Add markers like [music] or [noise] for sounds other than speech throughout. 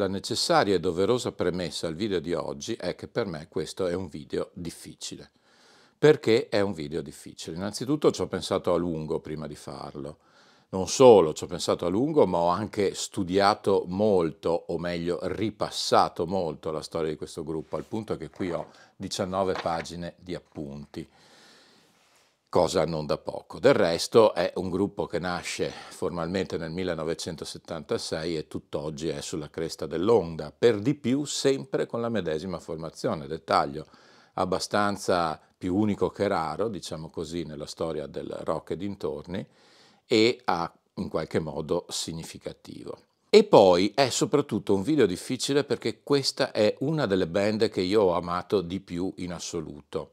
La necessaria e doverosa premessa al video di oggi è che per me questo è un video difficile. Perché è un video difficile? Innanzitutto ci ho pensato a lungo prima di farlo. Non solo ci ho pensato a lungo, ma ho anche studiato molto, o meglio ripassato molto la storia di questo gruppo, al punto che qui ho 19 pagine di appunti cosa non da poco. Del resto è un gruppo che nasce formalmente nel 1976 e tutt'oggi è sulla cresta dell'onda, per di più sempre con la medesima formazione, dettaglio abbastanza più unico che raro, diciamo così, nella storia del rock e dintorni, e ha in qualche modo significativo. E poi è soprattutto un video difficile perché questa è una delle band che io ho amato di più in assoluto.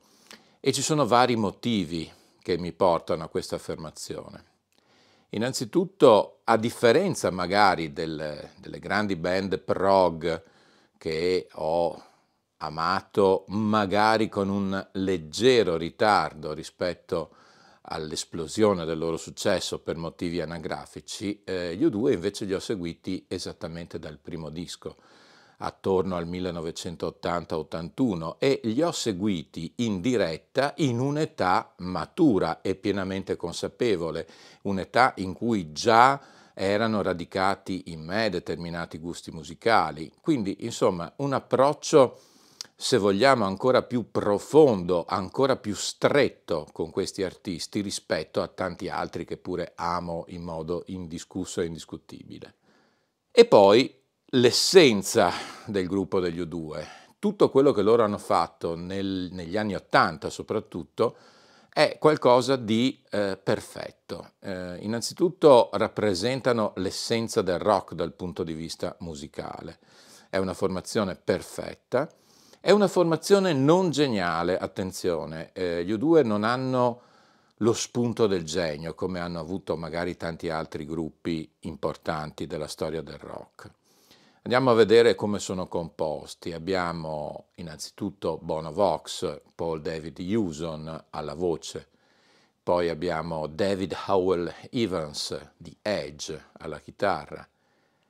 E ci sono vari motivi che mi portano a questa affermazione. Innanzitutto, a differenza magari del, delle grandi band prog che ho amato magari con un leggero ritardo rispetto all'esplosione del loro successo per motivi anagrafici, eh, gli U2 invece li ho seguiti esattamente dal primo disco attorno al 1980-81 e li ho seguiti in diretta in un'età matura e pienamente consapevole, un'età in cui già erano radicati in me determinati gusti musicali. Quindi, insomma, un approccio, se vogliamo, ancora più profondo, ancora più stretto con questi artisti rispetto a tanti altri che pure amo in modo indiscusso e indiscutibile. E poi l'essenza del gruppo degli U2, tutto quello che loro hanno fatto nel, negli anni Ottanta soprattutto, è qualcosa di eh, perfetto. Eh, innanzitutto rappresentano l'essenza del rock dal punto di vista musicale. È una formazione perfetta, è una formazione non geniale, attenzione, eh, gli U2 non hanno lo spunto del genio come hanno avuto magari tanti altri gruppi importanti della storia del rock. Andiamo a vedere come sono composti. Abbiamo innanzitutto Bono Vox, Paul David Hewson alla voce, poi abbiamo David Howell Evans di Edge alla chitarra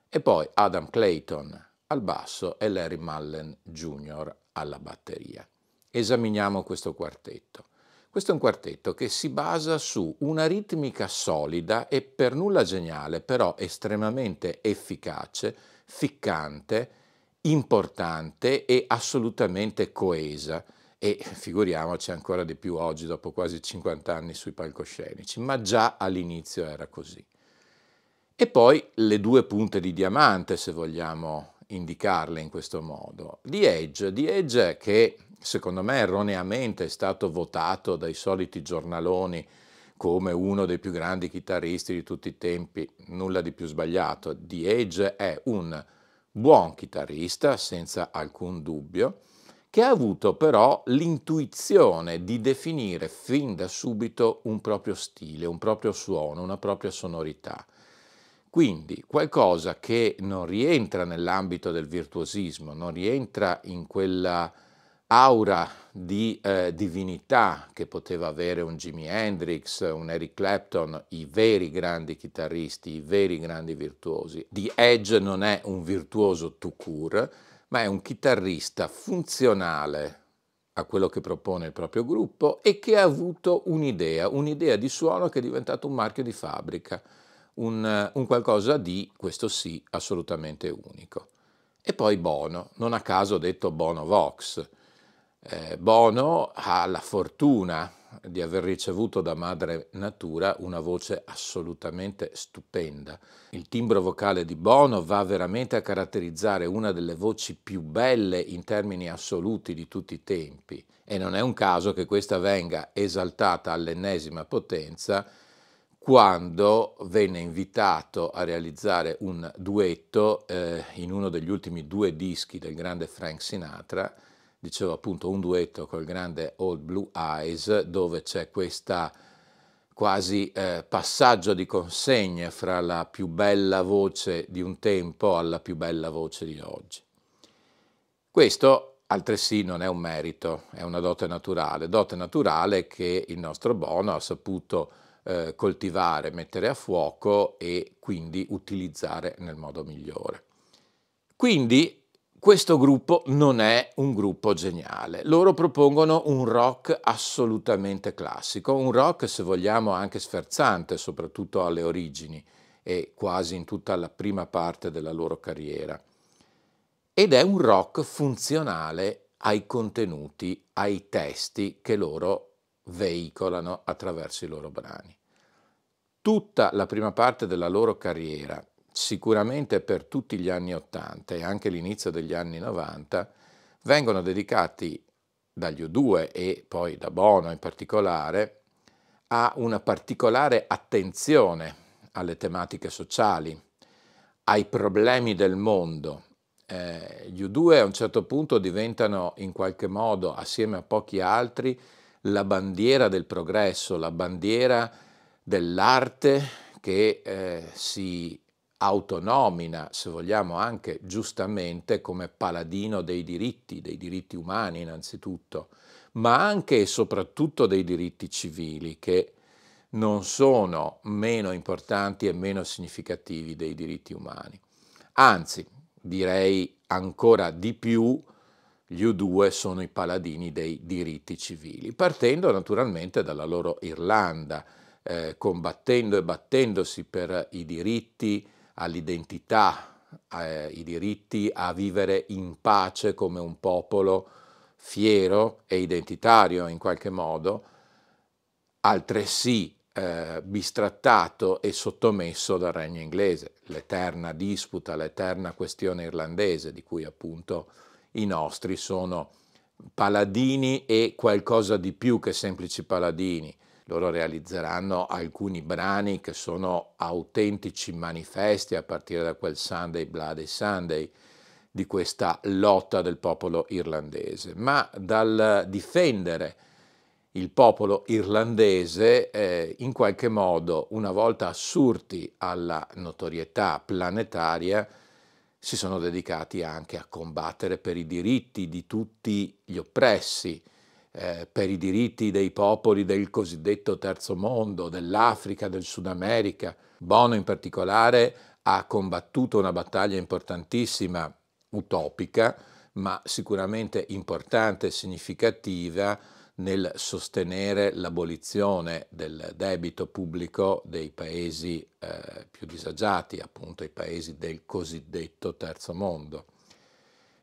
e poi Adam Clayton al basso e Larry Mullen Jr. alla batteria. Esaminiamo questo quartetto. Questo è un quartetto che si basa su una ritmica solida e per nulla geniale, però estremamente efficace, ficcante, importante e assolutamente coesa e figuriamoci ancora di più oggi dopo quasi 50 anni sui palcoscenici, ma già all'inizio era così. E poi le due punte di diamante, se vogliamo indicarle in questo modo. The Edge, The Edge che secondo me erroneamente è stato votato dai soliti giornaloni come uno dei più grandi chitarristi di tutti i tempi, nulla di più sbagliato. The Age è un buon chitarrista, senza alcun dubbio, che ha avuto però l'intuizione di definire fin da subito un proprio stile, un proprio suono, una propria sonorità. Quindi qualcosa che non rientra nell'ambito del virtuosismo, non rientra in quella aura di eh, divinità che poteva avere un Jimi Hendrix, un Eric Clapton, i veri grandi chitarristi, i veri grandi virtuosi. The Edge non è un virtuoso tout court, ma è un chitarrista funzionale a quello che propone il proprio gruppo e che ha avuto un'idea, un'idea di suono che è diventato un marchio di fabbrica, un, un qualcosa di, questo sì, assolutamente unico. E poi Bono, non a caso detto Bono Vox, eh, Bono ha la fortuna di aver ricevuto da madre natura una voce assolutamente stupenda. Il timbro vocale di Bono va veramente a caratterizzare una delle voci più belle in termini assoluti di tutti i tempi e non è un caso che questa venga esaltata all'ennesima potenza quando venne invitato a realizzare un duetto eh, in uno degli ultimi due dischi del grande Frank Sinatra dicevo appunto un duetto col grande Old Blue Eyes dove c'è questa quasi eh, passaggio di consegne fra la più bella voce di un tempo alla più bella voce di oggi. Questo altresì non è un merito, è una dote naturale, dote naturale che il nostro Bono ha saputo eh, coltivare, mettere a fuoco e quindi utilizzare nel modo migliore. Quindi questo gruppo non è un gruppo geniale. Loro propongono un rock assolutamente classico, un rock se vogliamo anche sferzante, soprattutto alle origini e quasi in tutta la prima parte della loro carriera. Ed è un rock funzionale ai contenuti, ai testi che loro veicolano attraverso i loro brani. Tutta la prima parte della loro carriera, sicuramente per tutti gli anni Ottanta e anche l'inizio degli anni 90, vengono dedicati dagli U2 e poi da Bono in particolare a una particolare attenzione alle tematiche sociali, ai problemi del mondo. Eh, gli U2 a un certo punto diventano in qualche modo, assieme a pochi altri, la bandiera del progresso, la bandiera dell'arte che eh, si autonomina, se vogliamo anche giustamente, come paladino dei diritti, dei diritti umani innanzitutto, ma anche e soprattutto dei diritti civili che non sono meno importanti e meno significativi dei diritti umani. Anzi, direi ancora di più, gli U2 sono i paladini dei diritti civili, partendo naturalmente dalla loro Irlanda, eh, combattendo e battendosi per i diritti all'identità, eh, i diritti a vivere in pace come un popolo fiero e identitario in qualche modo, altresì eh, bistrattato e sottomesso dal regno inglese, l'eterna disputa, l'eterna questione irlandese di cui appunto i nostri sono paladini e qualcosa di più che semplici paladini. Loro realizzeranno alcuni brani che sono autentici manifesti a partire da quel Sunday Bloody Sunday di questa lotta del popolo irlandese, ma dal difendere il popolo irlandese eh, in qualche modo, una volta assurti alla notorietà planetaria, si sono dedicati anche a combattere per i diritti di tutti gli oppressi, eh, per i diritti dei popoli del cosiddetto terzo mondo, dell'Africa, del Sud America. Bono in particolare ha combattuto una battaglia importantissima, utopica, ma sicuramente importante e significativa nel sostenere l'abolizione del debito pubblico dei paesi eh, più disagiati, appunto i paesi del cosiddetto terzo mondo.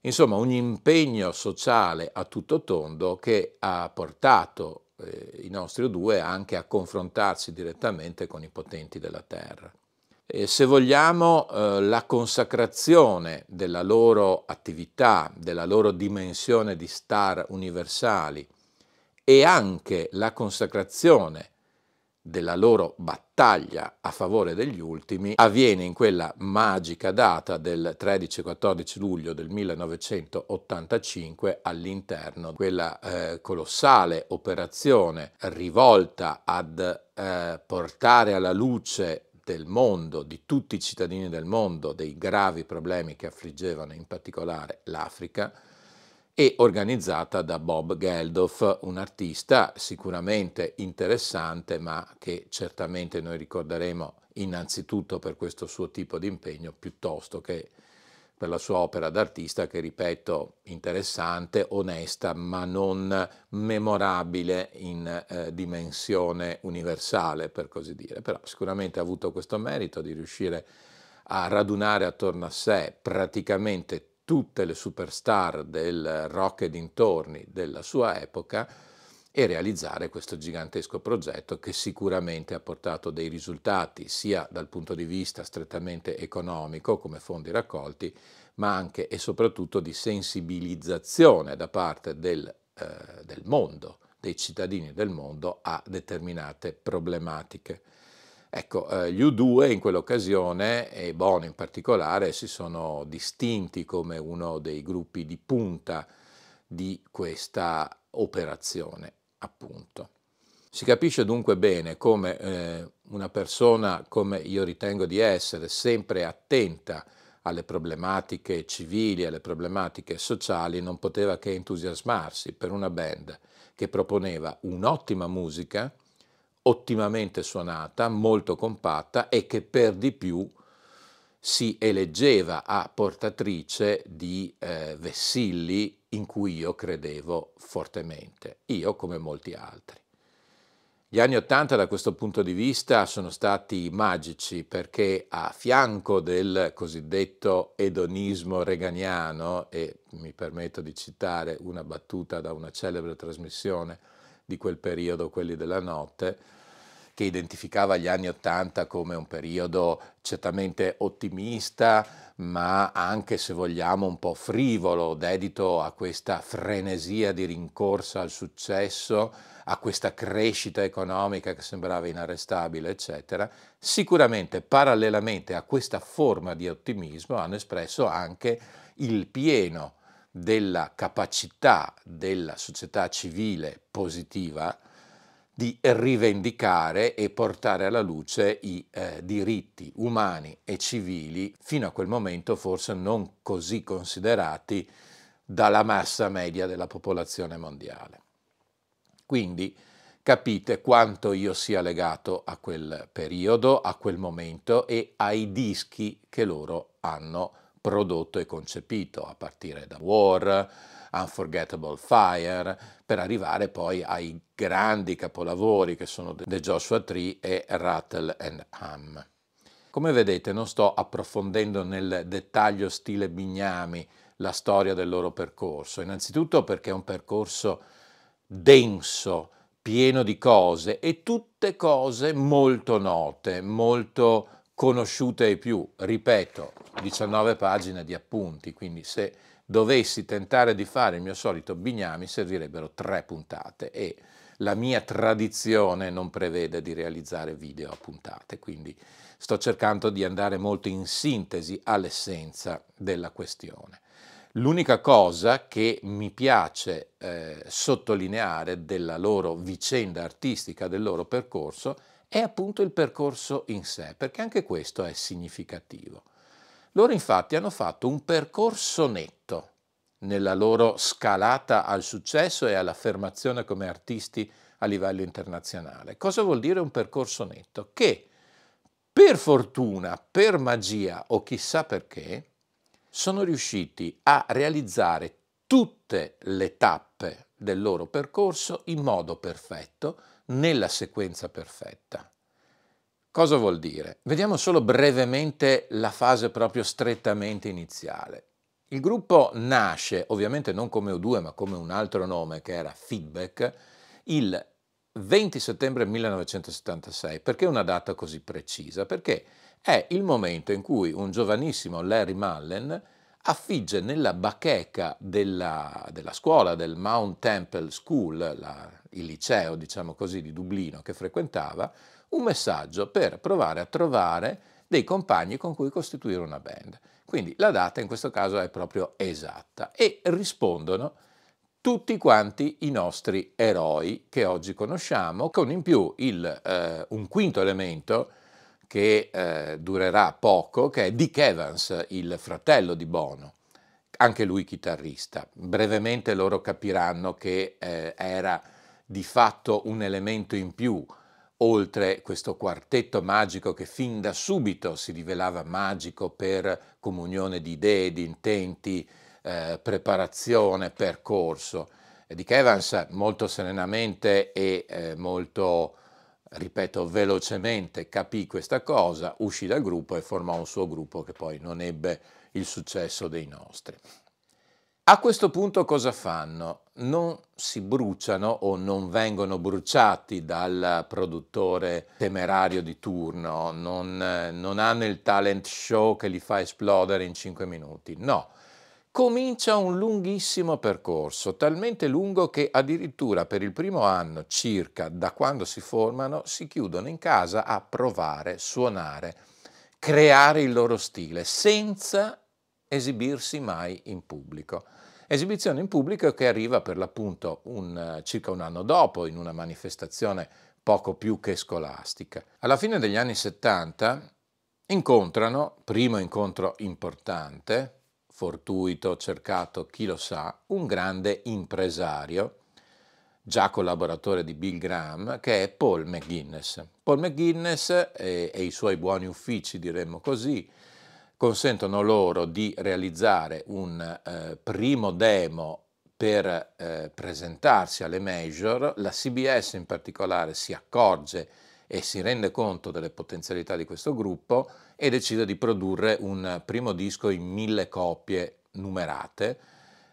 Insomma, un impegno sociale a tutto tondo che ha portato eh, i nostri due anche a confrontarsi direttamente con i potenti della terra. E se vogliamo, eh, la consacrazione della loro attività, della loro dimensione di star universali, e anche la consacrazione della loro battaglia a favore degli ultimi avviene in quella magica data del 13-14 luglio del 1985 all'interno di quella eh, colossale operazione rivolta ad eh, portare alla luce del mondo, di tutti i cittadini del mondo, dei gravi problemi che affliggevano in particolare l'Africa, e organizzata da Bob Geldof, un artista sicuramente interessante, ma che certamente noi ricorderemo innanzitutto per questo suo tipo di impegno, piuttosto che per la sua opera d'artista che, ripeto, interessante, onesta, ma non memorabile in eh, dimensione universale, per così dire. Però sicuramente ha avuto questo merito di riuscire a radunare attorno a sé praticamente tutte le superstar del rock e dintorni della sua epoca e realizzare questo gigantesco progetto che sicuramente ha portato dei risultati sia dal punto di vista strettamente economico come fondi raccolti, ma anche e soprattutto di sensibilizzazione da parte del, eh, del mondo, dei cittadini del mondo a determinate problematiche. Ecco, eh, gli U2 in quell'occasione, e Bono in particolare, si sono distinti come uno dei gruppi di punta di questa operazione, appunto. Si capisce dunque bene come eh, una persona, come io ritengo di essere, sempre attenta alle problematiche civili, alle problematiche sociali, non poteva che entusiasmarsi per una band che proponeva un'ottima musica, ottimamente suonata, molto compatta e che per di più si eleggeva a portatrice di eh, vessilli in cui io credevo fortemente, io come molti altri. Gli anni Ottanta da questo punto di vista sono stati magici perché a fianco del cosiddetto edonismo reganiano, e mi permetto di citare una battuta da una celebre trasmissione di quel periodo, quelli della notte, che identificava gli anni Ottanta come un periodo certamente ottimista, ma anche, se vogliamo, un po' frivolo, dedito a questa frenesia di rincorsa al successo, a questa crescita economica che sembrava inarrestabile, eccetera, sicuramente parallelamente a questa forma di ottimismo hanno espresso anche il pieno della capacità della società civile positiva di rivendicare e portare alla luce i eh, diritti umani e civili, fino a quel momento forse non così considerati dalla massa media della popolazione mondiale. Quindi capite quanto io sia legato a quel periodo, a quel momento e ai dischi che loro hanno prodotto e concepito, a partire da War, Unforgettable Fire, per arrivare poi ai grandi capolavori che sono The Joshua Tree e Rattle and Hum. Come vedete non sto approfondendo nel dettaglio stile Bignami la storia del loro percorso, innanzitutto perché è un percorso denso, pieno di cose e tutte cose molto note, molto conosciute ai più. Ripeto, 19 pagine di appunti, quindi se dovessi tentare di fare il mio solito bignami servirebbero tre puntate e la mia tradizione non prevede di realizzare video a puntate, quindi sto cercando di andare molto in sintesi all'essenza della questione. L'unica cosa che mi piace eh, sottolineare della loro vicenda artistica, del loro percorso, è appunto il percorso in sé, perché anche questo è significativo. Loro infatti hanno fatto un percorso netto nella loro scalata al successo e all'affermazione come artisti a livello internazionale. Cosa vuol dire un percorso netto? Che per fortuna, per magia o chissà perché, sono riusciti a realizzare tutte le tappe del loro percorso in modo perfetto, nella sequenza perfetta. Cosa vuol dire? Vediamo solo brevemente la fase proprio strettamente iniziale. Il gruppo nasce, ovviamente non come O2 ma come un altro nome che era Feedback, il 20 settembre 1976. Perché una data così precisa? Perché è il momento in cui un giovanissimo Larry Mullen affigge nella bacheca della, della scuola del Mount Temple School, la, il liceo diciamo così di Dublino che frequentava, un messaggio per provare a trovare dei compagni con cui costituire una band. Quindi la data in questo caso è proprio esatta e rispondono tutti quanti i nostri eroi che oggi conosciamo, con in più il, eh, un quinto elemento che eh, durerà poco, che è Dick Evans, il fratello di Bono, anche lui chitarrista. Brevemente loro capiranno che eh, era di fatto un elemento in più oltre questo quartetto magico che fin da subito si rivelava magico per comunione di idee, di intenti, eh, preparazione, percorso. E Dick Evans molto serenamente e eh, molto, ripeto, velocemente capì questa cosa, uscì dal gruppo e formò un suo gruppo che poi non ebbe il successo dei nostri. A questo punto cosa fanno? Non si bruciano o non vengono bruciati dal produttore temerario di turno, non, non hanno il talent show che li fa esplodere in 5 minuti, no. Comincia un lunghissimo percorso, talmente lungo che addirittura per il primo anno circa da quando si formano si chiudono in casa a provare, suonare, creare il loro stile senza esibirsi mai in pubblico. Esibizione in pubblico che arriva per l'appunto un, circa un anno dopo in una manifestazione poco più che scolastica. Alla fine degli anni 70 incontrano, primo incontro importante, fortuito, cercato, chi lo sa, un grande impresario, già collaboratore di Bill Graham, che è Paul McGuinness. Paul McGuinness e, e i suoi buoni uffici, diremmo così, consentono loro di realizzare un eh, primo demo per eh, presentarsi alle major, la CBS in particolare si accorge e si rende conto delle potenzialità di questo gruppo e decide di produrre un primo disco in mille copie numerate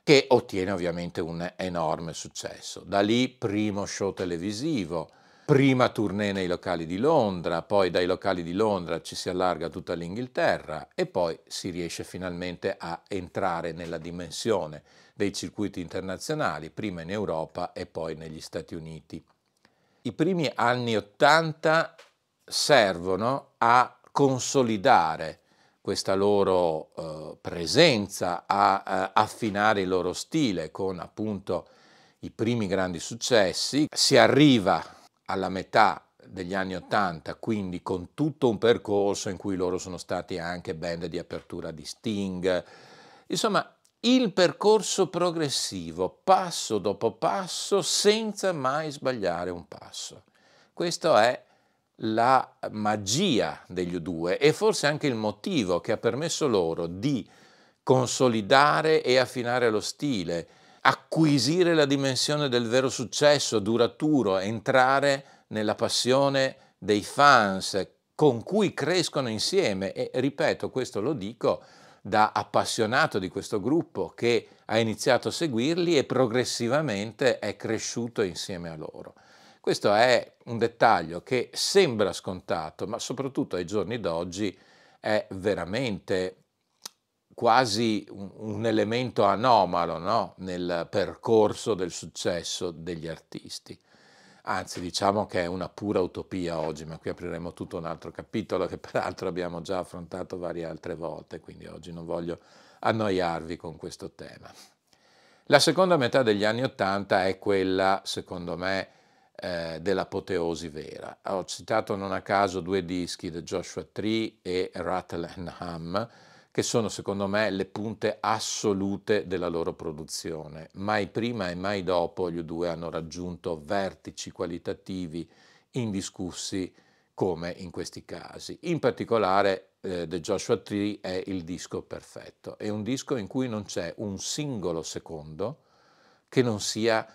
che ottiene ovviamente un enorme successo. Da lì primo show televisivo, prima tournée nei locali di Londra, poi dai locali di Londra ci si allarga tutta l'Inghilterra e poi si riesce finalmente a entrare nella dimensione dei circuiti internazionali, prima in Europa e poi negli Stati Uniti. I primi anni Ottanta servono a consolidare questa loro eh, presenza, a, a affinare il loro stile con appunto i primi grandi successi. Si arriva alla metà degli anni Ottanta, quindi con tutto un percorso in cui loro sono stati anche band di apertura di Sting. Insomma, il percorso progressivo, passo dopo passo, senza mai sbagliare un passo. Questa è la magia degli U2 e forse anche il motivo che ha permesso loro di consolidare e affinare lo stile, acquisire la dimensione del vero successo duraturo, entrare nella passione dei fans con cui crescono insieme e ripeto, questo lo dico da appassionato di questo gruppo che ha iniziato a seguirli e progressivamente è cresciuto insieme a loro. Questo è un dettaglio che sembra scontato, ma soprattutto ai giorni d'oggi è veramente quasi un, elemento anomalo no? nel percorso del successo degli artisti. Anzi, diciamo che è una pura utopia oggi, ma qui apriremo tutto un altro capitolo che peraltro abbiamo già affrontato varie altre volte, quindi oggi non voglio annoiarvi con questo tema. La seconda metà degli anni Ottanta è quella, secondo me, eh, dell'apoteosi vera. Ho citato non a caso due dischi, The Joshua Tree e Rattle and Hum, che sono secondo me le punte assolute della loro produzione. Mai prima e mai dopo gli due hanno raggiunto vertici qualitativi indiscussi come in questi casi. In particolare eh, The Joshua Tree è il disco perfetto, è un disco in cui non c'è un singolo secondo che non sia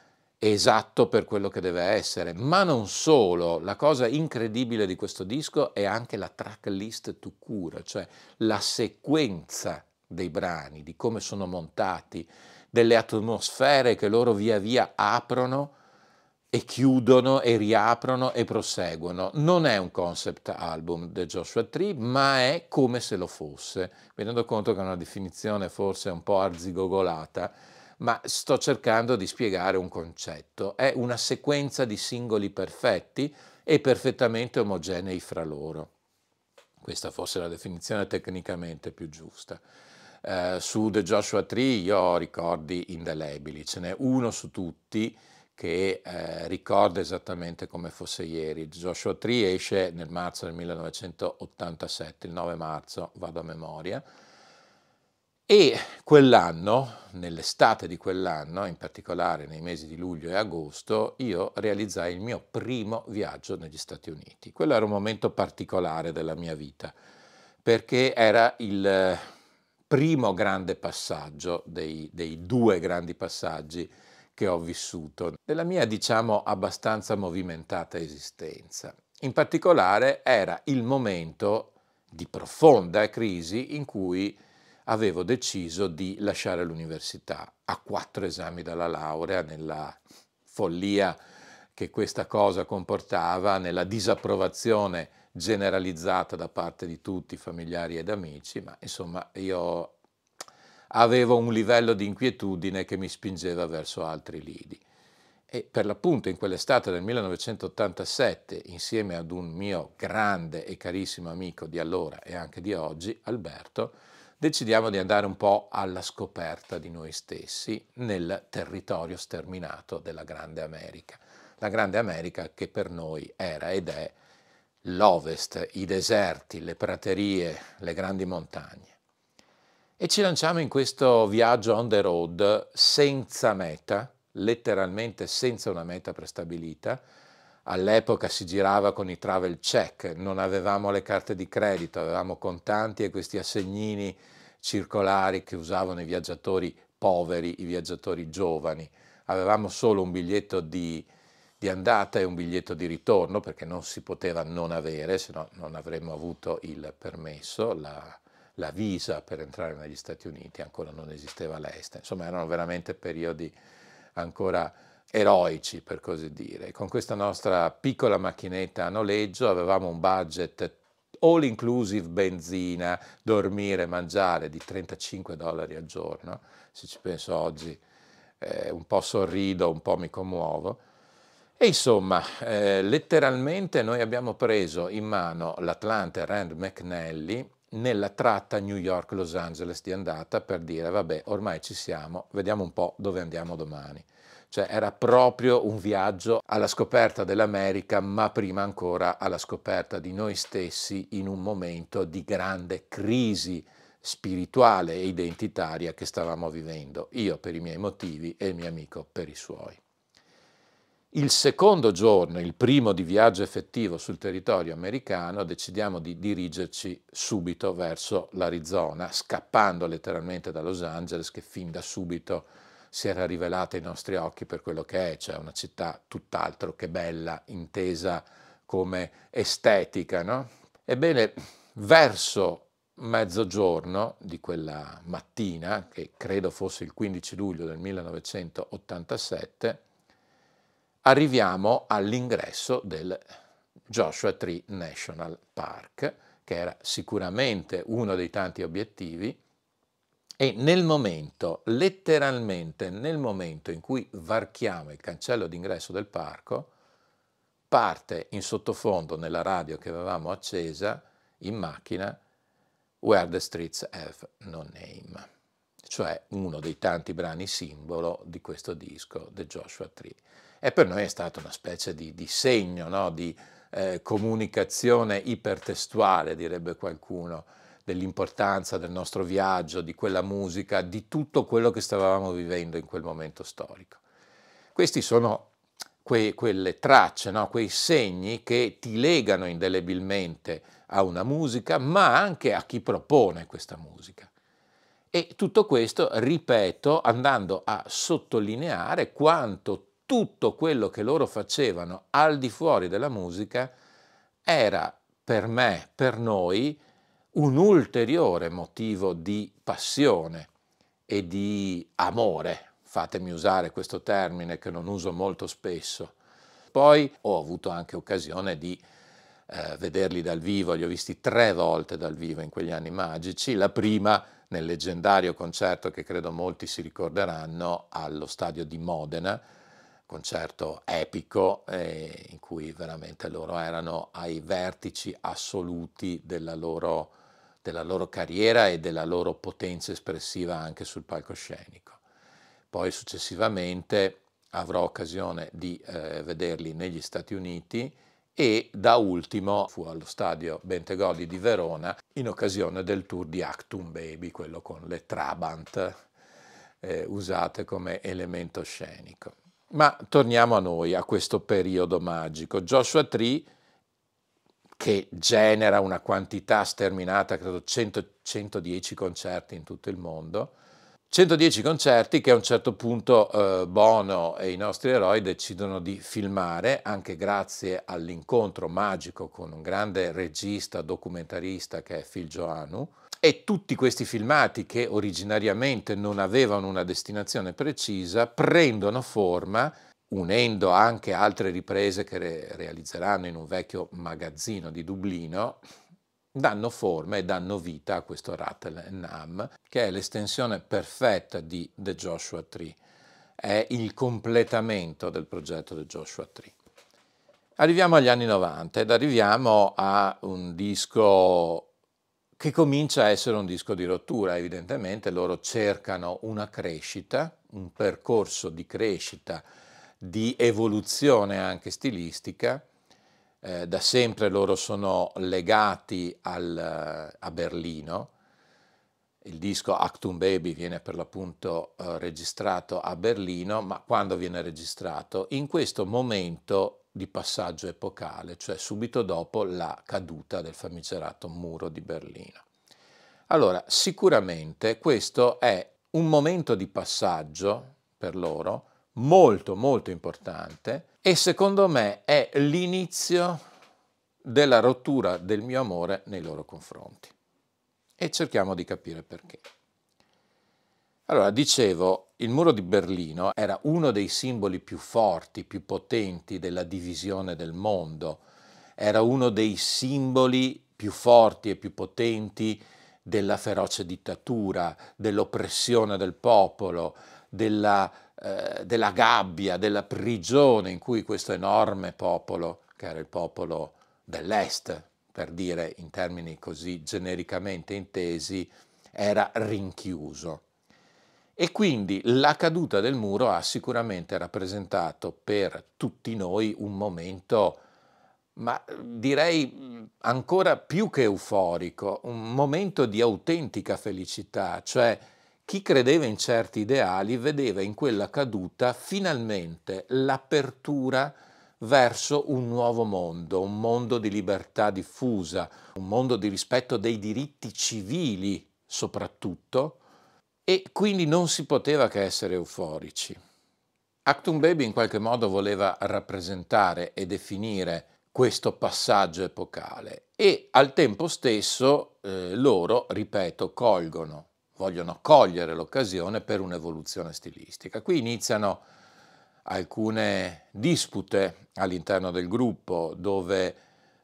esatto per quello che deve essere, ma non solo, la cosa incredibile di questo disco è anche la tracklist to cura, cioè la sequenza dei brani, di come sono montati, delle atmosfere che loro via via aprono e chiudono e riaprono e proseguono. Non è un concept album del Joshua Tree, ma è come se lo fosse. Mi rendo conto che è una definizione forse un po' arzigogolata, ma sto cercando di spiegare un concetto. È una sequenza di singoli perfetti e perfettamente omogenei fra loro. Questa fosse la definizione tecnicamente più giusta. Eh, su The Joshua Tree io ho ricordi indelebili, ce n'è uno su tutti che eh, ricorda esattamente come fosse ieri. Joshua Tree esce nel marzo del 1987, il 9 marzo, vado a memoria, e quell'anno, nell'estate di quell'anno, in particolare nei mesi di luglio e agosto, io realizzai il mio primo viaggio negli Stati Uniti. Quello era un momento particolare della mia vita, perché era il primo grande passaggio dei, dei due grandi passaggi che ho vissuto nella mia, diciamo, abbastanza movimentata esistenza. In particolare era il momento di profonda crisi in cui avevo deciso di lasciare l'università a quattro esami dalla laurea nella follia che questa cosa comportava, nella disapprovazione generalizzata da parte di tutti, familiari ed amici, ma insomma io avevo un livello di inquietudine che mi spingeva verso altri lidi. E per l'appunto in quell'estate del 1987, insieme ad un mio grande e carissimo amico di allora e anche di oggi, Alberto, decidiamo di andare un po' alla scoperta di noi stessi nel territorio sterminato della Grande America. La Grande America che per noi era ed è l'ovest, i deserti, le praterie, le grandi montagne. E ci lanciamo in questo viaggio on the road senza meta, letteralmente senza una meta prestabilita, all'epoca si girava con i travel check, non avevamo le carte di credito, avevamo contanti e questi assegnini circolari che usavano i viaggiatori poveri, i viaggiatori giovani. Avevamo solo un biglietto di, di andata e un biglietto di ritorno perché non si poteva non avere, se no non avremmo avuto il permesso, la, la visa per entrare negli Stati Uniti, ancora non esisteva l'Est, insomma erano veramente periodi ancora eroici per così dire. Con questa nostra piccola macchinetta a noleggio avevamo un budget all inclusive benzina, dormire, mangiare di 35 dollari al giorno, se ci penso oggi eh, un po' sorrido, un po' mi commuovo. E insomma, eh, letteralmente noi abbiamo preso in mano l'Atlante Rand McNally nella tratta New York-Los Angeles di andata per dire vabbè ormai ci siamo, vediamo un po' dove andiamo domani. Cioè era proprio un viaggio alla scoperta dell'America, ma prima ancora alla scoperta di noi stessi in un momento di grande crisi spirituale e identitaria che stavamo vivendo, io per i miei motivi e il mio amico per i suoi. Il secondo giorno, il primo di viaggio effettivo sul territorio americano, decidiamo di dirigerci subito verso l'Arizona, scappando letteralmente da Los Angeles, che fin da subito si era rivelata ai nostri occhi per quello che è, cioè una città tutt'altro che bella, intesa come estetica. No? Ebbene, verso mezzogiorno di quella mattina, che credo fosse il 15 luglio del 1987, arriviamo all'ingresso del Joshua Tree National Park, che era sicuramente uno dei tanti obiettivi, e nel momento, letteralmente nel momento in cui varchiamo il cancello d'ingresso del parco, parte in sottofondo nella radio che avevamo accesa in macchina Where the Streets Have No Name, cioè uno dei tanti brani simbolo di questo disco, The Joshua Tree e per noi è stata una specie di, di segno, no? di eh, comunicazione ipertestuale, direbbe qualcuno, dell'importanza del nostro viaggio, di quella musica, di tutto quello che stavamo vivendo in quel momento storico. Questi sono que, quelle tracce, no? quei segni che ti legano indelebilmente a una musica, ma anche a chi propone questa musica. E tutto questo, ripeto, andando a sottolineare quanto tutto quello che loro facevano al di fuori della musica era per me, per noi, un ulteriore motivo di passione e di amore, fatemi usare questo termine che non uso molto spesso. Poi ho avuto anche occasione di eh, vederli dal vivo, li ho visti tre volte dal vivo in quegli anni magici, la prima nel leggendario concerto che credo molti si ricorderanno allo stadio di Modena, concerto epico eh, in cui veramente loro erano ai vertici assoluti della loro, della loro carriera e della loro potenza espressiva anche sul palcoscenico. Poi successivamente avrò occasione di eh, vederli negli Stati Uniti e da ultimo fu allo stadio Bentegodi di Verona in occasione del tour di Actum Baby, quello con le Trabant eh, usate come elemento scenico. Ma torniamo a noi, a questo periodo magico. Joshua Tree, che genera una quantità sterminata, credo 100, 110 concerti in tutto il mondo, 110 concerti che a un certo punto eh, Bono e i nostri eroi decidono di filmare, anche grazie all'incontro magico con un grande regista, documentarista che è Phil Joannou, e tutti questi filmati che originariamente non avevano una destinazione precisa prendono forma unendo anche altre riprese che re- realizzeranno in un vecchio magazzino di Dublino, danno forma e danno vita a questo Rattle Nam, che è l'estensione perfetta di The Joshua Tree, è il completamento del progetto The Joshua Tree. Arriviamo agli anni 90 ed arriviamo a un disco che comincia a essere un disco di rottura, evidentemente loro cercano una crescita, un percorso di crescita, di evoluzione anche stilistica, eh, da sempre loro sono legati al, a Berlino, il disco Actum Baby viene per l'appunto eh, registrato a Berlino, ma quando viene registrato? In questo momento di passaggio epocale, cioè subito dopo la caduta del famigerato muro di Berlino. Allora, sicuramente questo è un momento di passaggio per loro molto molto importante e secondo me è l'inizio della rottura del mio amore nei loro confronti. E cerchiamo di capire perché. Allora, dicevo, il muro di Berlino era uno dei simboli più forti, più potenti della divisione del mondo, era uno dei simboli più forti e più potenti della feroce dittatura, dell'oppressione del popolo, della, eh, della gabbia, della prigione in cui questo enorme popolo, che era il popolo dell'Est, per dire in termini così genericamente intesi, era rinchiuso. E quindi la caduta del muro ha sicuramente rappresentato per tutti noi un momento, ma direi ancora più che euforico, un momento di autentica felicità, cioè chi credeva in certi ideali vedeva in quella caduta finalmente l'apertura verso un nuovo mondo, un mondo di libertà diffusa, un mondo di rispetto dei diritti civili soprattutto, e quindi non si poteva che essere euforici. Actum Baby in qualche modo voleva rappresentare e definire questo passaggio epocale e al tempo stesso eh, loro, ripeto, colgono, vogliono cogliere l'occasione per un'evoluzione stilistica. Qui iniziano alcune dispute all'interno del gruppo dove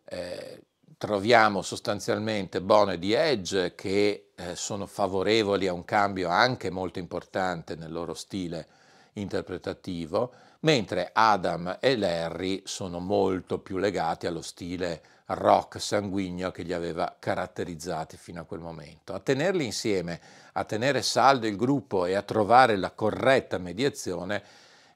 eh, troviamo sostanzialmente Bono e di Edge che eh, sono favorevoli a un cambio anche molto importante nel loro stile interpretativo, mentre Adam e Larry sono molto più legati allo stile rock sanguigno che li aveva caratterizzati fino a quel momento. A tenerli insieme, a tenere saldo il gruppo e a trovare la corretta mediazione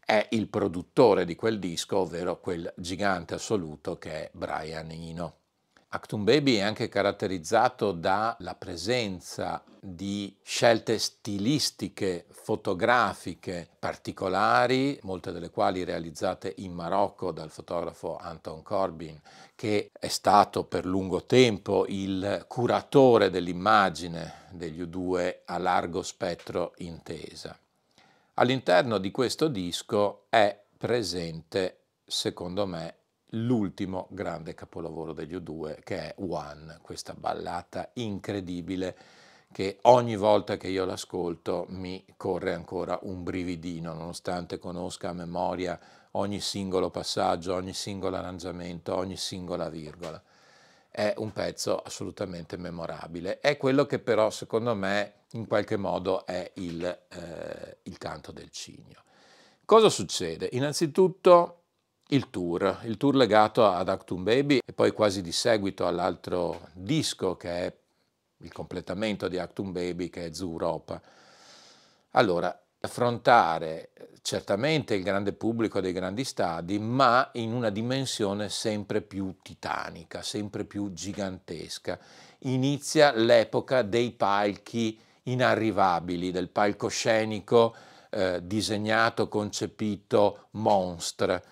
è il produttore di quel disco, ovvero quel gigante assoluto che è Brian Eno. Actum Baby è anche caratterizzato dalla presenza di scelte stilistiche, fotografiche particolari, molte delle quali realizzate in Marocco dal fotografo Anton Corbin, che è stato per lungo tempo il curatore dell'immagine degli U2 a largo spettro intesa. All'interno di questo disco è presente, secondo me, l'ultimo grande capolavoro degli U2 che è One, questa ballata incredibile che ogni volta che io l'ascolto mi corre ancora un brividino, nonostante conosca a memoria ogni singolo passaggio, ogni singolo arrangiamento, ogni singola virgola. È un pezzo assolutamente memorabile. È quello che però secondo me in qualche modo è il, eh, il canto del cigno. Cosa succede? Innanzitutto il tour, il tour legato ad Actum Baby e poi quasi di seguito all'altro disco che è il completamento di Actum Baby che è Europa. Allora, affrontare certamente il grande pubblico dei grandi stadi, ma in una dimensione sempre più titanica, sempre più gigantesca. Inizia l'epoca dei palchi inarrivabili, del palcoscenico eh, disegnato, concepito, monstre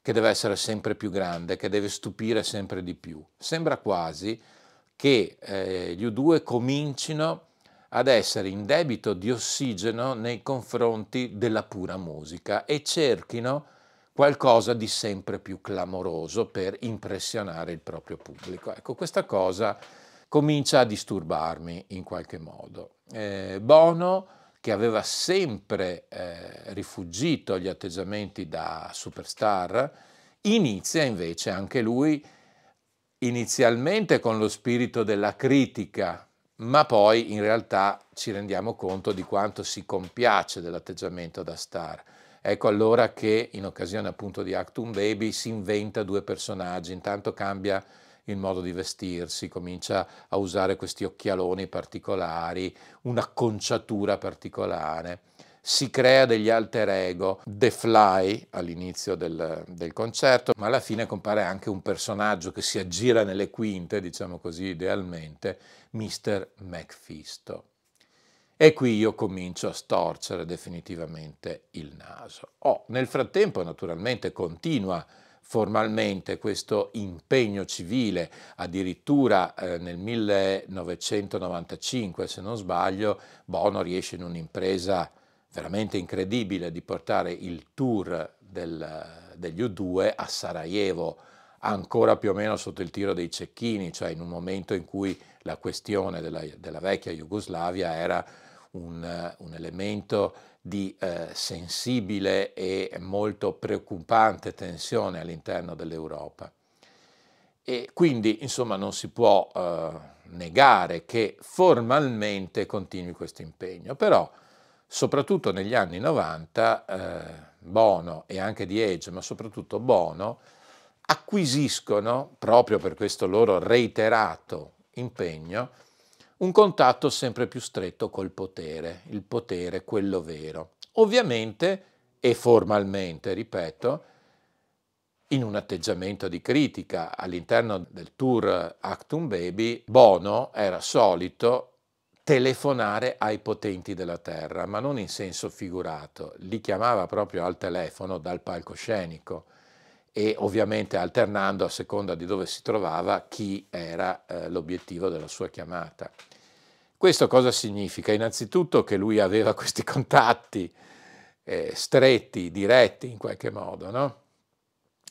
che deve essere sempre più grande, che deve stupire sempre di più. Sembra quasi che eh, gli U2 comincino ad essere in debito di ossigeno nei confronti della pura musica e cerchino qualcosa di sempre più clamoroso per impressionare il proprio pubblico. Ecco, questa cosa comincia a disturbarmi in qualche modo. Eh, Bono che aveva sempre eh, rifugito gli atteggiamenti da superstar, inizia invece anche lui inizialmente con lo spirito della critica, ma poi in realtà ci rendiamo conto di quanto si compiace dell'atteggiamento da star. Ecco allora che in occasione appunto di Actum Baby si inventa due personaggi, intanto cambia il modo di vestirsi, comincia a usare questi occhialoni particolari, un'acconciatura particolare, si crea degli alter ego, The Fly all'inizio del, del, concerto, ma alla fine compare anche un personaggio che si aggira nelle quinte, diciamo così idealmente, Mr. Macfisto. E qui io comincio a storcere definitivamente il naso. Oh, nel frattempo naturalmente continua formalmente questo impegno civile, addirittura eh, nel 1995, se non sbaglio, Bono riesce in un'impresa veramente incredibile di portare il tour del, degli U2 a Sarajevo, ancora più o meno sotto il tiro dei cecchini, cioè in un momento in cui la questione della, della vecchia Jugoslavia era un, un elemento di eh, sensibile e molto preoccupante tensione all'interno dell'Europa. E quindi, insomma, non si può eh, negare che formalmente continui questo impegno, però soprattutto negli anni 90 eh, Bono e anche di Edge, ma soprattutto Bono, acquisiscono, proprio per questo loro reiterato impegno, un contatto sempre più stretto col potere, il potere quello vero. Ovviamente e formalmente, ripeto, in un atteggiamento di critica all'interno del tour Actum Baby, Bono era solito telefonare ai potenti della terra, ma non in senso figurato, li chiamava proprio al telefono dal palcoscenico e ovviamente alternando a seconda di dove si trovava chi era eh, l'obiettivo della sua chiamata. Questo cosa significa? Innanzitutto che lui aveva [laughs] questi contatti eh, stretti, diretti in qualche modo, no?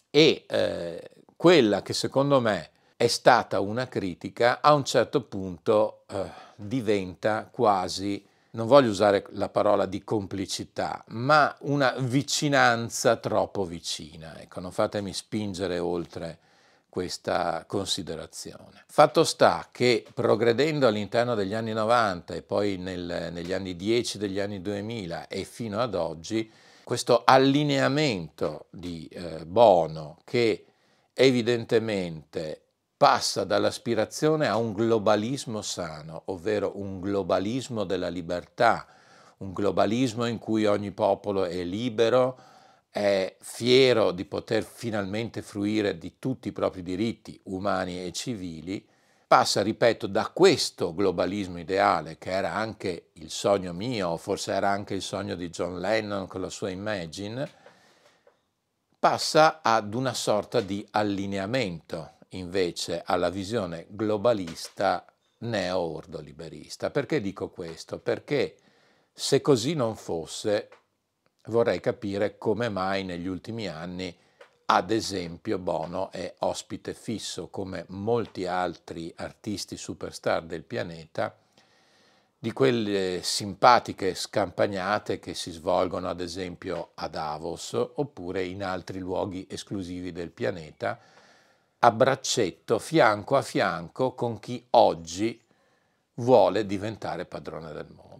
E eh, quella che secondo me è stata una critica, a un certo punto eh, diventa quasi, non voglio usare la parola di complicità, ma una vicinanza troppo vicina. Ecco, non fatemi spingere oltre questa considerazione. Fatto sta che progredendo all'interno degli anni 90 e poi nel, negli anni 10 degli anni 2000 e fino ad oggi, questo allineamento di eh, Bono che evidentemente passa dall'aspirazione a un globalismo sano, ovvero un globalismo della libertà, un globalismo in cui ogni popolo è libero, è fiero di poter finalmente fruire di tutti i propri diritti umani e civili, passa, ripeto, da questo globalismo ideale, che era anche il sogno mio, forse era anche il sogno di John Lennon con la sua Imagine, passa ad una sorta di allineamento invece alla visione globalista neo-ordoliberista. Perché dico questo? Perché se così non fosse, vorrei capire come mai negli ultimi anni, ad esempio, Bono è ospite fisso, come molti altri artisti superstar del pianeta, di quelle simpatiche scampagnate che si svolgono ad esempio a Davos oppure in altri luoghi esclusivi del pianeta, a braccetto, fianco a fianco con chi oggi vuole diventare padrone del mondo.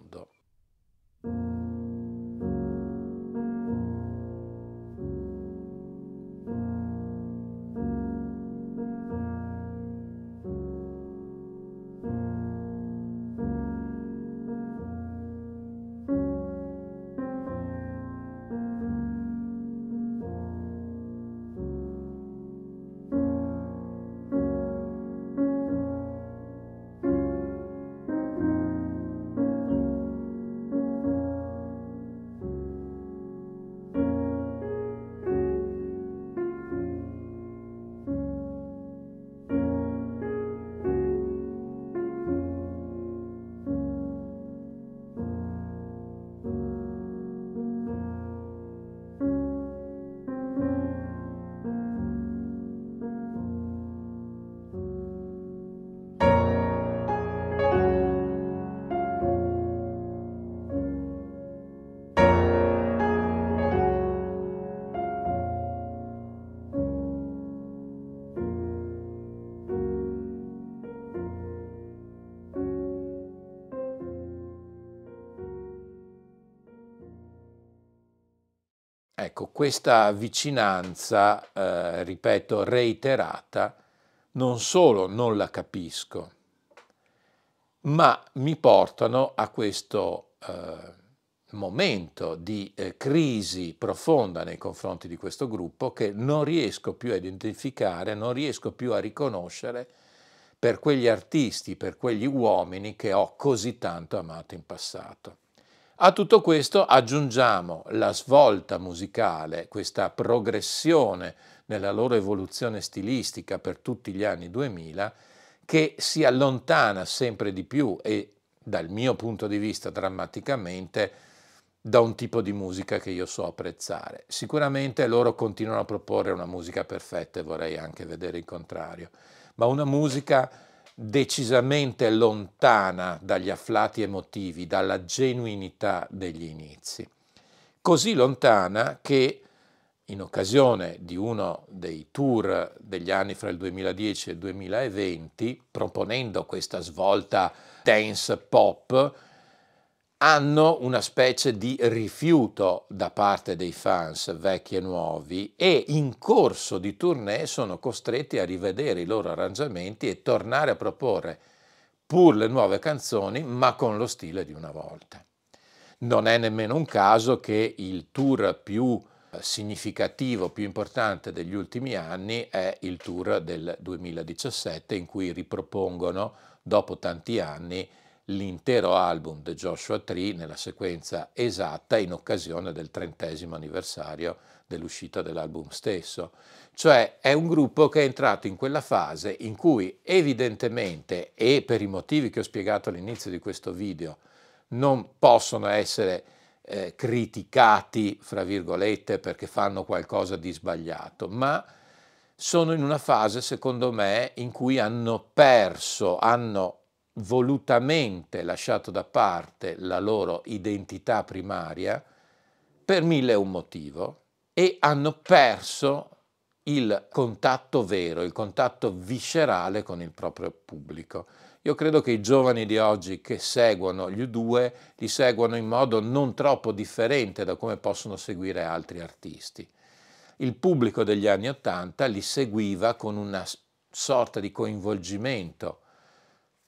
Ecco, questa vicinanza, eh, ripeto, reiterata, non solo non la capisco, ma mi portano a questo eh, momento di eh, crisi profonda nei confronti di questo gruppo che non riesco più a identificare, non riesco più a riconoscere per quegli artisti, per quegli uomini che ho così tanto amato in passato. A tutto questo aggiungiamo la svolta musicale, questa progressione nella loro evoluzione stilistica per tutti gli anni 2000, che si allontana sempre di più e dal mio punto di vista drammaticamente da un tipo di musica che io so apprezzare. Sicuramente loro continuano a proporre una musica perfetta e vorrei anche vedere il contrario, ma una musica decisamente lontana dagli afflati emotivi, dalla genuinità degli inizi. Così lontana che in occasione di uno dei tour degli anni fra il 2010 e il 2020, proponendo questa svolta dance pop, hanno una specie di rifiuto da parte dei fans vecchi e nuovi e in corso di tournée sono costretti a rivedere i loro arrangiamenti e tornare a proporre pur le nuove canzoni ma con lo stile di una volta. Non è nemmeno un caso che il tour più significativo, più importante degli ultimi anni è il tour del 2017 in cui ripropongono dopo tanti anni l'intero album The Joshua Tree nella sequenza esatta in occasione del trentesimo anniversario dell'uscita dell'album stesso. Cioè è un gruppo che è entrato in quella fase in cui evidentemente, e per i motivi che ho spiegato all'inizio di questo video, non possono essere eh, criticati, fra virgolette, perché fanno qualcosa di sbagliato, ma sono in una fase, secondo me, in cui hanno perso, hanno volutamente lasciato da parte la loro identità primaria per mille un motivo e hanno perso il contatto vero, il contatto viscerale con il proprio pubblico. Io credo che i giovani di oggi che seguono gli U2 li seguono in modo non troppo differente da come possono seguire altri artisti. Il pubblico degli anni Ottanta li seguiva con una sorta di coinvolgimento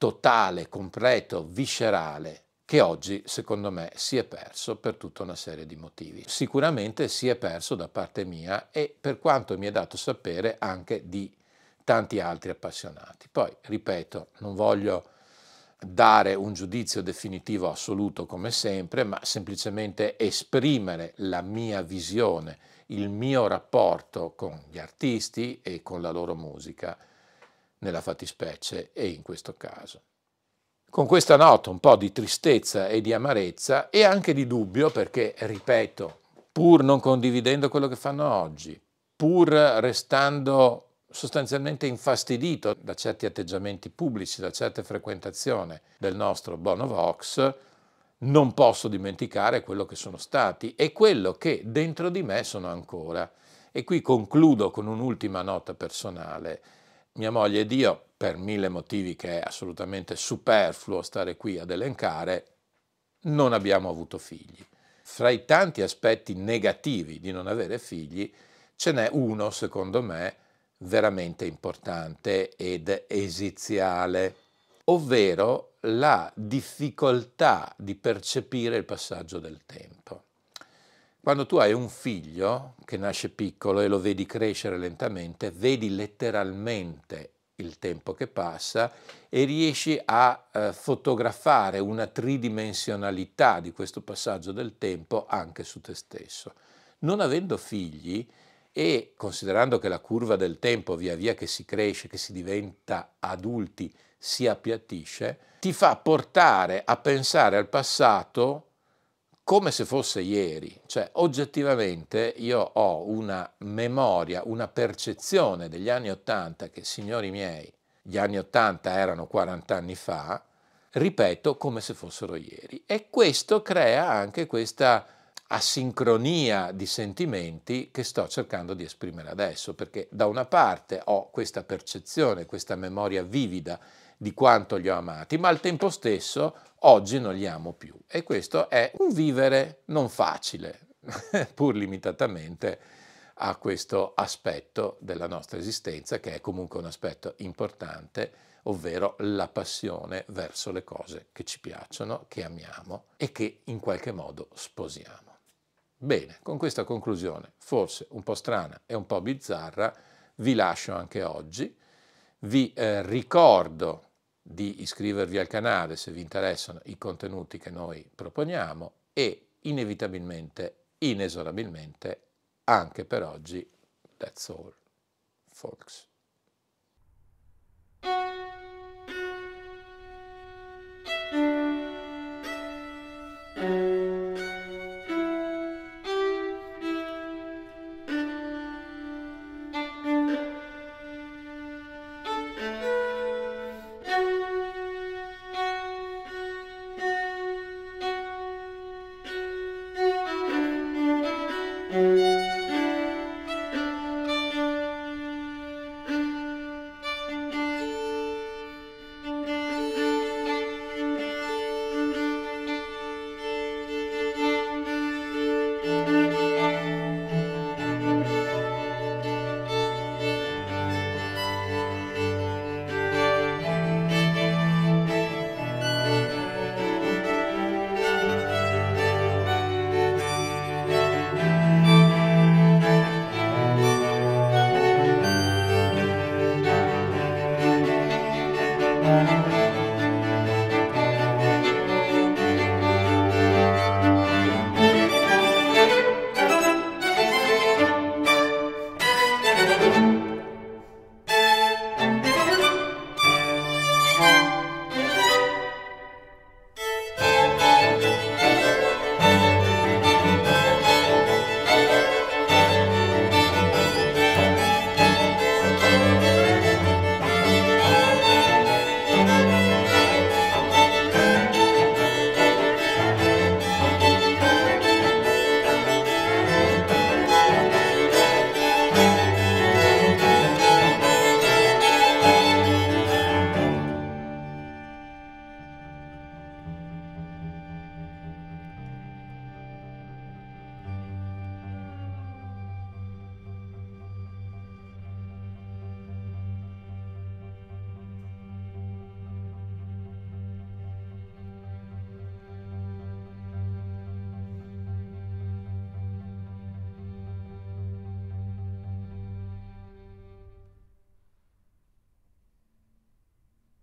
totale, completo, viscerale, che oggi secondo me si è perso per tutta una serie di motivi. Sicuramente si è perso da parte mia e per quanto mi è dato sapere anche di tanti altri appassionati. Poi, ripeto, non voglio dare un giudizio definitivo assoluto come sempre, ma semplicemente esprimere la mia visione, il mio rapporto con gli artisti e con la loro musica nella fattispecie e in questo caso. Con questa nota un po' di tristezza e di amarezza e anche di dubbio perché, ripeto, pur non condividendo quello che fanno oggi, pur restando sostanzialmente infastidito da certi atteggiamenti pubblici, da certe frequentazioni del nostro Bono Vox, non posso dimenticare quello che sono stati e quello che dentro di me sono ancora. E qui concludo con un'ultima nota personale mia moglie ed io, per mille motivi che è assolutamente superfluo stare qui ad elencare, non abbiamo avuto figli. Fra i tanti aspetti negativi di non avere figli, ce n'è uno, secondo me, veramente importante ed esiziale, ovvero la difficoltà di percepire il passaggio del tempo. Quando tu hai un figlio che nasce piccolo e lo vedi crescere lentamente, vedi letteralmente il tempo che passa e riesci a eh, fotografare una tridimensionalità di questo passaggio del tempo anche su te stesso. Non avendo figli e considerando che la curva del tempo via via che si cresce, che si diventa adulti, si appiattisce, ti fa portare a pensare al passato come se fosse ieri, cioè oggettivamente io ho una memoria, una percezione degli anni Ottanta che, signori miei, gli anni Ottanta erano 40 anni fa, ripeto come se fossero ieri. E questo crea anche questa asincronia di sentimenti che sto cercando di esprimere adesso, perché da una parte ho questa percezione, questa memoria vivida di quanto li ho amati, ma al tempo stesso oggi non li amo più. E questo è un vivere non facile, [laughs] pur limitatamente a questo aspetto della nostra esistenza, che è comunque un aspetto importante, ovvero la passione verso le cose che ci piacciono, che amiamo e che in qualche modo sposiamo. Bene, con questa conclusione, forse un po' strana e un po' bizzarra, vi lascio anche oggi. Vi eh, ricordo di iscrivervi al canale se vi interessano i contenuti che noi proponiamo e inevitabilmente, inesorabilmente, anche per oggi, that's all, folks.